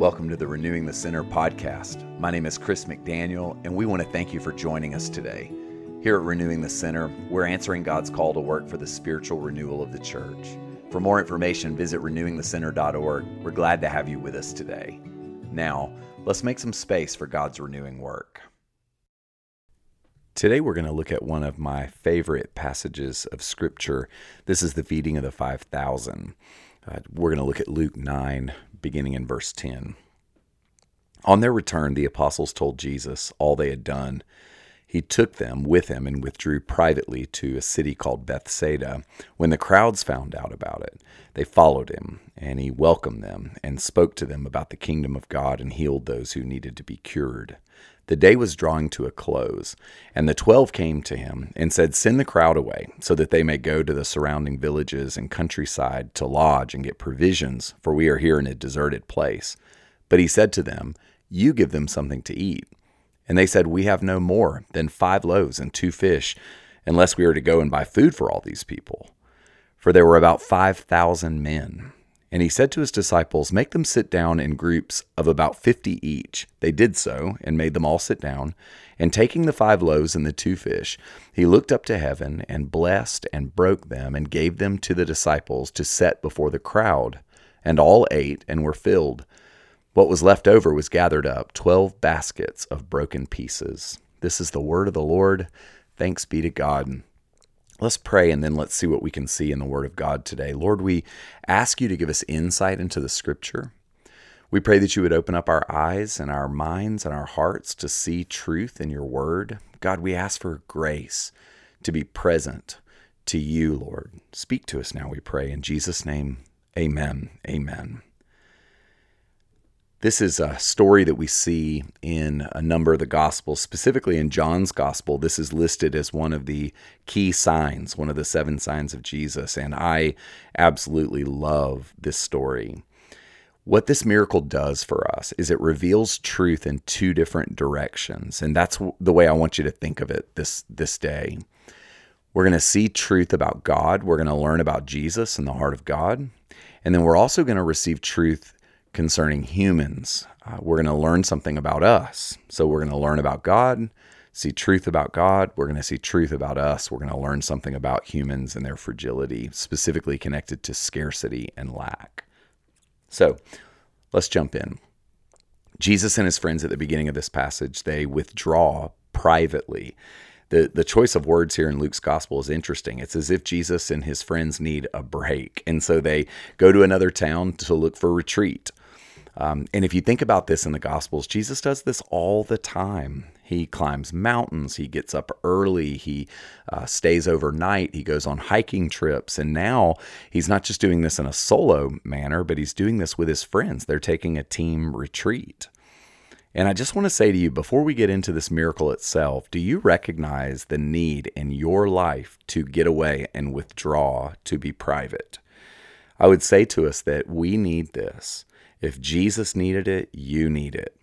Welcome to the Renewing the Center podcast. My name is Chris McDaniel, and we want to thank you for joining us today. Here at Renewing the Center, we're answering God's call to work for the spiritual renewal of the church. For more information, visit renewingthecenter.org. We're glad to have you with us today. Now, let's make some space for God's renewing work. Today, we're going to look at one of my favorite passages of Scripture. This is the feeding of the 5,000. Uh, we're going to look at Luke 9, beginning in verse 10. On their return, the apostles told Jesus all they had done. He took them with him and withdrew privately to a city called Bethsaida. When the crowds found out about it, they followed him, and he welcomed them and spoke to them about the kingdom of God and healed those who needed to be cured. The day was drawing to a close, and the twelve came to him and said, Send the crowd away, so that they may go to the surrounding villages and countryside to lodge and get provisions, for we are here in a deserted place. But he said to them, You give them something to eat. And they said, We have no more than five loaves and two fish, unless we are to go and buy food for all these people. For there were about five thousand men. And he said to his disciples, Make them sit down in groups of about fifty each. They did so, and made them all sit down. And taking the five loaves and the two fish, he looked up to heaven, and blessed, and broke them, and gave them to the disciples to set before the crowd. And all ate, and were filled. What was left over was gathered up, twelve baskets of broken pieces. This is the word of the Lord. Thanks be to God. Let's pray and then let's see what we can see in the Word of God today. Lord, we ask you to give us insight into the Scripture. We pray that you would open up our eyes and our minds and our hearts to see truth in your Word. God, we ask for grace to be present to you, Lord. Speak to us now, we pray. In Jesus' name, amen. Amen. This is a story that we see in a number of the Gospels, specifically in John's Gospel. This is listed as one of the key signs, one of the seven signs of Jesus. And I absolutely love this story. What this miracle does for us is it reveals truth in two different directions. And that's the way I want you to think of it this, this day. We're going to see truth about God. We're going to learn about Jesus and the heart of God. And then we're also going to receive truth concerning humans. Uh, we're going to learn something about us. So we're going to learn about God, see truth about God. We're going to see truth about us. We're going to learn something about humans and their fragility, specifically connected to scarcity and lack. So let's jump in. Jesus and his friends at the beginning of this passage, they withdraw privately. The, the choice of words here in Luke's gospel is interesting. It's as if Jesus and his friends need a break. And so they go to another town to look for retreat. Um, and if you think about this in the Gospels, Jesus does this all the time. He climbs mountains, he gets up early, he uh, stays overnight, he goes on hiking trips. And now he's not just doing this in a solo manner, but he's doing this with his friends. They're taking a team retreat. And I just want to say to you before we get into this miracle itself, do you recognize the need in your life to get away and withdraw to be private? I would say to us that we need this. If Jesus needed it, you need it.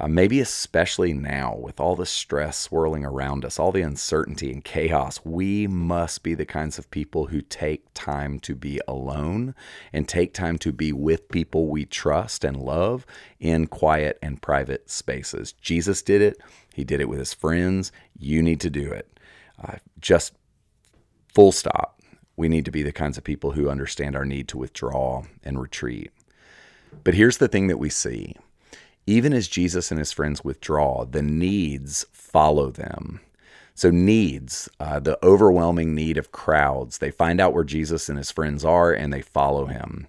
Uh, maybe especially now with all the stress swirling around us, all the uncertainty and chaos, we must be the kinds of people who take time to be alone and take time to be with people we trust and love in quiet and private spaces. Jesus did it, he did it with his friends. You need to do it. Uh, just full stop. We need to be the kinds of people who understand our need to withdraw and retreat. But here's the thing that we see even as Jesus and his friends withdraw, the needs follow them. So, needs, uh, the overwhelming need of crowds, they find out where Jesus and his friends are and they follow him.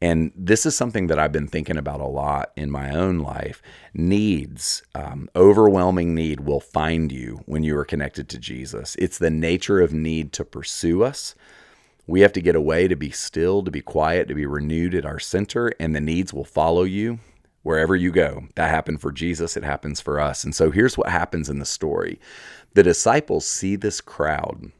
And this is something that I've been thinking about a lot in my own life. Needs, um, overwhelming need will find you when you are connected to Jesus. It's the nature of need to pursue us. We have to get away to be still, to be quiet, to be renewed at our center, and the needs will follow you wherever you go. That happened for Jesus, it happens for us. And so here's what happens in the story the disciples see this crowd.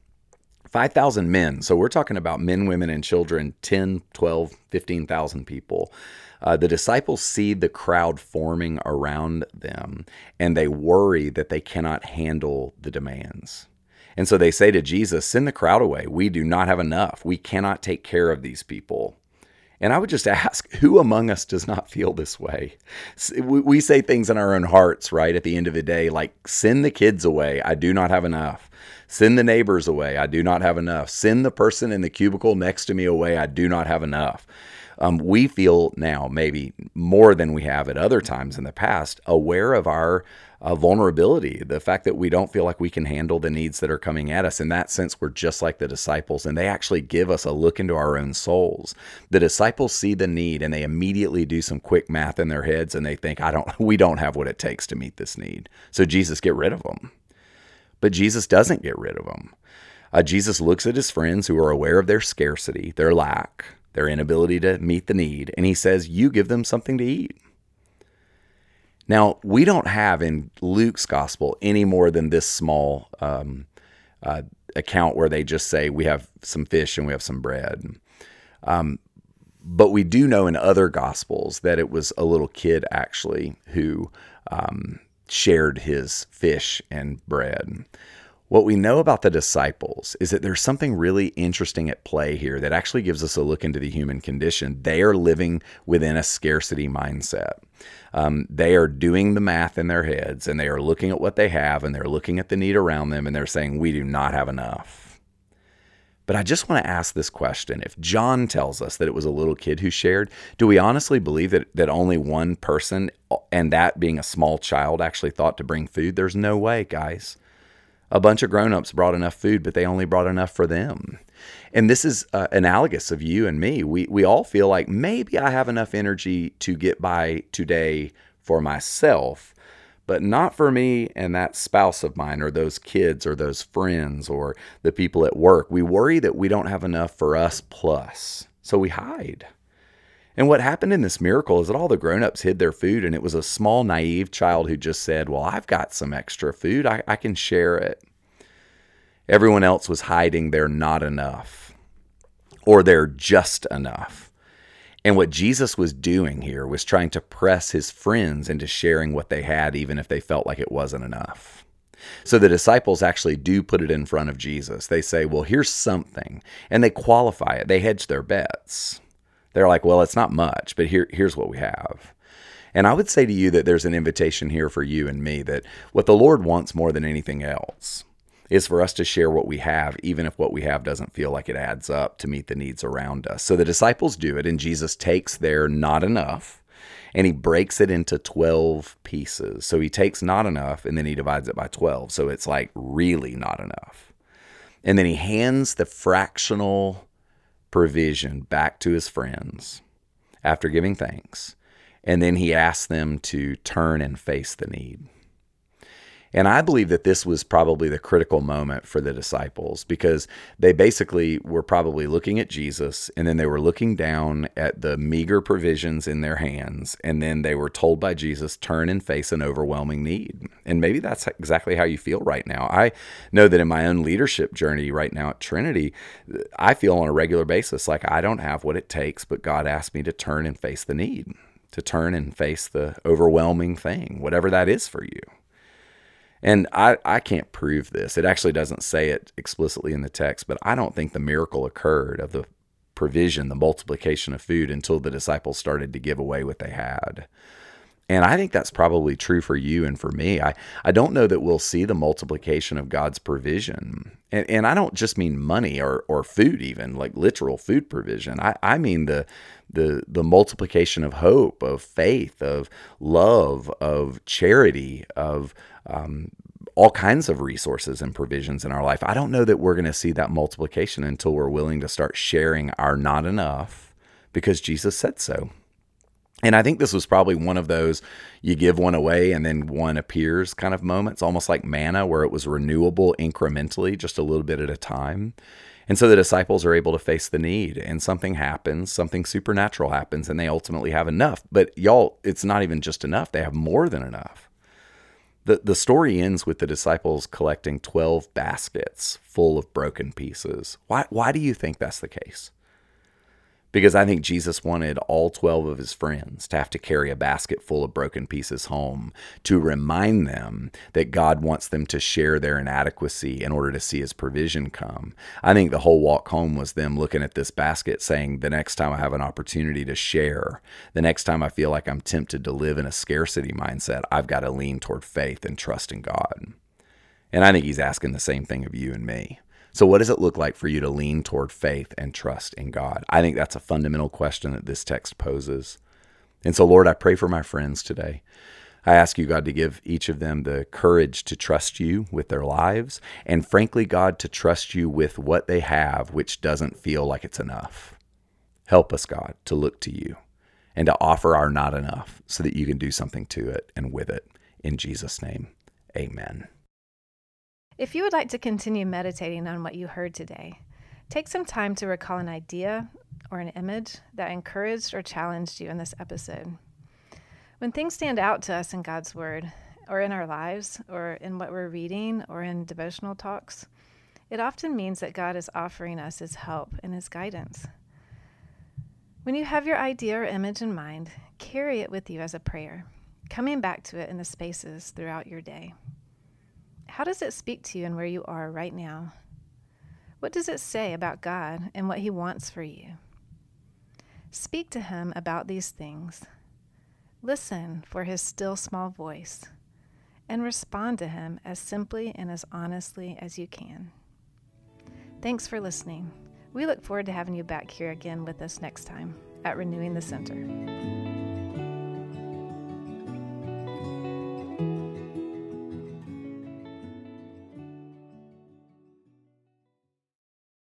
5,000 men. So we're talking about men, women, and children 10, 12, 15,000 people. Uh, the disciples see the crowd forming around them and they worry that they cannot handle the demands. And so they say to Jesus, Send the crowd away. We do not have enough. We cannot take care of these people. And I would just ask, who among us does not feel this way? We say things in our own hearts, right? At the end of the day, like, send the kids away. I do not have enough. Send the neighbors away. I do not have enough. Send the person in the cubicle next to me away. I do not have enough. Um, we feel now, maybe more than we have at other times in the past, aware of our uh, vulnerability, the fact that we don't feel like we can handle the needs that are coming at us. In that sense, we're just like the disciples, and they actually give us a look into our own souls. The disciples see the need and they immediately do some quick math in their heads and they think, I don't, we don't have what it takes to meet this need. So, Jesus, get rid of them. But Jesus doesn't get rid of them. Uh, Jesus looks at his friends who are aware of their scarcity, their lack, their inability to meet the need, and he says, You give them something to eat. Now, we don't have in Luke's gospel any more than this small um, uh, account where they just say, We have some fish and we have some bread. Um, but we do know in other gospels that it was a little kid actually who um, shared his fish and bread. What we know about the disciples is that there's something really interesting at play here that actually gives us a look into the human condition. They are living within a scarcity mindset. Um, they are doing the math in their heads and they are looking at what they have and they're looking at the need around them and they're saying, We do not have enough. But I just want to ask this question. If John tells us that it was a little kid who shared, do we honestly believe that, that only one person, and that being a small child, actually thought to bring food? There's no way, guys a bunch of grown-ups brought enough food but they only brought enough for them. And this is uh, analogous of you and me. We we all feel like maybe i have enough energy to get by today for myself but not for me and that spouse of mine or those kids or those friends or the people at work. We worry that we don't have enough for us plus. So we hide and what happened in this miracle is that all the grown-ups hid their food and it was a small naive child who just said, Well, I've got some extra food. I, I can share it. Everyone else was hiding their not enough or their just enough. And what Jesus was doing here was trying to press his friends into sharing what they had, even if they felt like it wasn't enough. So the disciples actually do put it in front of Jesus. They say, Well, here's something. And they qualify it, they hedge their bets. They're like, well, it's not much, but here, here's what we have. And I would say to you that there's an invitation here for you and me that what the Lord wants more than anything else is for us to share what we have, even if what we have doesn't feel like it adds up to meet the needs around us. So the disciples do it, and Jesus takes their not enough and he breaks it into 12 pieces. So he takes not enough and then he divides it by 12. So it's like really not enough. And then he hands the fractional provision back to his friends after giving thanks. And then he asked them to turn and face the need. And I believe that this was probably the critical moment for the disciples because they basically were probably looking at Jesus and then they were looking down at the meager provisions in their hands. And then they were told by Jesus, turn and face an overwhelming need. And maybe that's exactly how you feel right now. I know that in my own leadership journey right now at Trinity, I feel on a regular basis like I don't have what it takes, but God asked me to turn and face the need, to turn and face the overwhelming thing, whatever that is for you. And I, I can't prove this. It actually doesn't say it explicitly in the text, but I don't think the miracle occurred of the provision, the multiplication of food until the disciples started to give away what they had. And I think that's probably true for you and for me. I, I don't know that we'll see the multiplication of God's provision. And, and I don't just mean money or, or food, even like literal food provision. I, I mean the, the, the multiplication of hope, of faith, of love, of charity, of um, all kinds of resources and provisions in our life. I don't know that we're going to see that multiplication until we're willing to start sharing our not enough because Jesus said so. And I think this was probably one of those you give one away and then one appears kind of moments, almost like manna, where it was renewable incrementally, just a little bit at a time. And so the disciples are able to face the need, and something happens, something supernatural happens, and they ultimately have enough. But y'all, it's not even just enough, they have more than enough. The, the story ends with the disciples collecting 12 baskets full of broken pieces. Why, why do you think that's the case? Because I think Jesus wanted all 12 of his friends to have to carry a basket full of broken pieces home to remind them that God wants them to share their inadequacy in order to see his provision come. I think the whole walk home was them looking at this basket saying, the next time I have an opportunity to share, the next time I feel like I'm tempted to live in a scarcity mindset, I've got to lean toward faith and trust in God. And I think he's asking the same thing of you and me. So, what does it look like for you to lean toward faith and trust in God? I think that's a fundamental question that this text poses. And so, Lord, I pray for my friends today. I ask you, God, to give each of them the courage to trust you with their lives, and frankly, God, to trust you with what they have, which doesn't feel like it's enough. Help us, God, to look to you and to offer our not enough so that you can do something to it and with it. In Jesus' name, amen. If you would like to continue meditating on what you heard today, take some time to recall an idea or an image that encouraged or challenged you in this episode. When things stand out to us in God's Word, or in our lives, or in what we're reading, or in devotional talks, it often means that God is offering us His help and His guidance. When you have your idea or image in mind, carry it with you as a prayer, coming back to it in the spaces throughout your day. How does it speak to you and where you are right now? What does it say about God and what He wants for you? Speak to Him about these things. Listen for His still small voice and respond to Him as simply and as honestly as you can. Thanks for listening. We look forward to having you back here again with us next time at Renewing the Center.